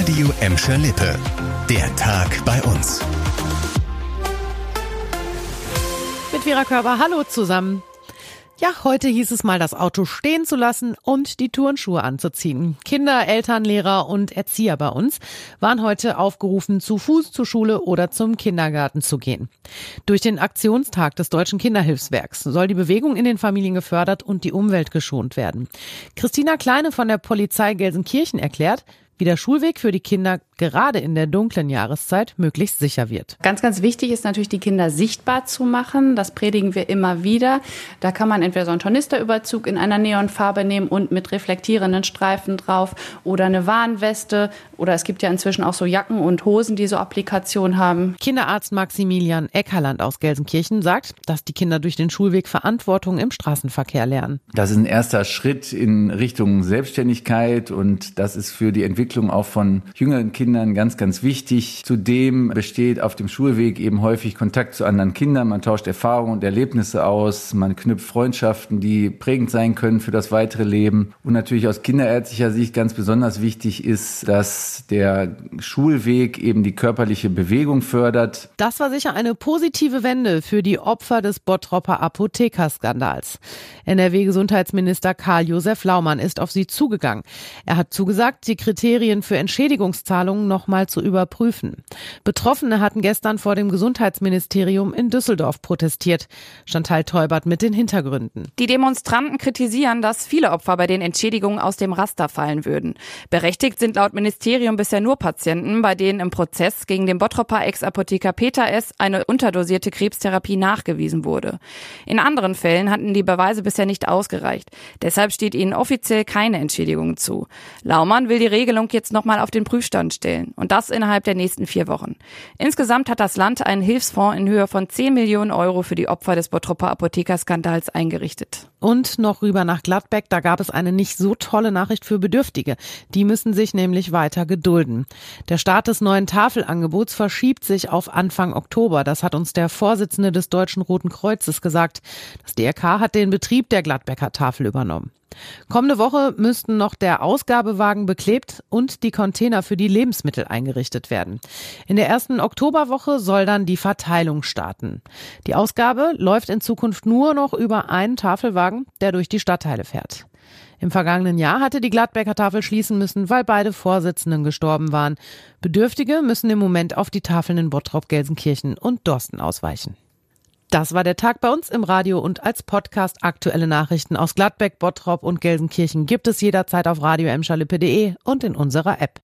Radio Emscher Lippe. Der Tag bei uns. Mit Vera Körber, hallo zusammen. Ja, heute hieß es mal, das Auto stehen zu lassen und die Turnschuhe anzuziehen. Kinder, Eltern, Lehrer und Erzieher bei uns waren heute aufgerufen, zu Fuß zur Schule oder zum Kindergarten zu gehen. Durch den Aktionstag des Deutschen Kinderhilfswerks soll die Bewegung in den Familien gefördert und die Umwelt geschont werden. Christina Kleine von der Polizei Gelsenkirchen erklärt, wie der Schulweg für die Kinder gerade in der dunklen Jahreszeit möglichst sicher wird. Ganz, ganz wichtig ist natürlich, die Kinder sichtbar zu machen. Das predigen wir immer wieder. Da kann man entweder so einen Tornisterüberzug in einer Neonfarbe nehmen und mit reflektierenden Streifen drauf oder eine Warnweste oder es gibt ja inzwischen auch so Jacken und Hosen, die so Applikation haben. Kinderarzt Maximilian Eckerland aus Gelsenkirchen sagt, dass die Kinder durch den Schulweg Verantwortung im Straßenverkehr lernen. Das ist ein erster Schritt in Richtung Selbstständigkeit und das ist für die Entwicklung auch von jüngeren Kindern ganz, ganz wichtig. Zudem besteht auf dem Schulweg eben häufig Kontakt zu anderen Kindern. Man tauscht Erfahrungen und Erlebnisse aus. Man knüpft Freundschaften, die prägend sein können für das weitere Leben. Und natürlich aus kinderärztlicher Sicht ganz besonders wichtig ist, dass der Schulweg eben die körperliche Bewegung fördert. Das war sicher eine positive Wende für die Opfer des Bottropper Apothekerskandals. NRW-Gesundheitsminister Karl-Josef Laumann ist auf sie zugegangen. Er hat zugesagt, die Kriterien für Entschädigungszahlungen nochmal zu überprüfen. Betroffene hatten gestern vor dem Gesundheitsministerium in Düsseldorf protestiert. Chantal Teubert mit den Hintergründen. Die Demonstranten kritisieren, dass viele Opfer bei den Entschädigungen aus dem Raster fallen würden. Berechtigt sind laut Ministerium bisher nur Patienten, bei denen im Prozess gegen den Bottropper Ex-Apotheker Peter S. eine unterdosierte Krebstherapie nachgewiesen wurde. In anderen Fällen hatten die Beweise bisher nicht ausgereicht. Deshalb steht ihnen offiziell keine Entschädigung zu. Laumann will die Regelung jetzt nochmal auf den Prüfstand stellen. Und das innerhalb der nächsten vier Wochen. Insgesamt hat das Land einen Hilfsfonds in Höhe von 10 Millionen Euro für die Opfer des Bottropper Apothekerskandals eingerichtet. Und noch rüber nach Gladbeck, da gab es eine nicht so tolle Nachricht für Bedürftige. Die müssen sich nämlich weiter gedulden. Der Start des neuen Tafelangebots verschiebt sich auf Anfang Oktober. Das hat uns der Vorsitzende des Deutschen Roten Kreuzes gesagt. Das DRK hat den Betrieb der Gladbecker Tafel übernommen. Kommende Woche müssten noch der Ausgabewagen beklebt und die Container für die Lebensmittel eingerichtet werden. In der ersten Oktoberwoche soll dann die Verteilung starten. Die Ausgabe läuft in Zukunft nur noch über einen Tafelwagen, der durch die Stadtteile fährt. Im vergangenen Jahr hatte die Gladbecker Tafel schließen müssen, weil beide Vorsitzenden gestorben waren. Bedürftige müssen im Moment auf die Tafeln in Bottrop, Gelsenkirchen und Dorsten ausweichen. Das war der Tag bei uns im Radio und als Podcast. Aktuelle Nachrichten aus Gladbeck, Bottrop und Gelsenkirchen gibt es jederzeit auf radio und in unserer App.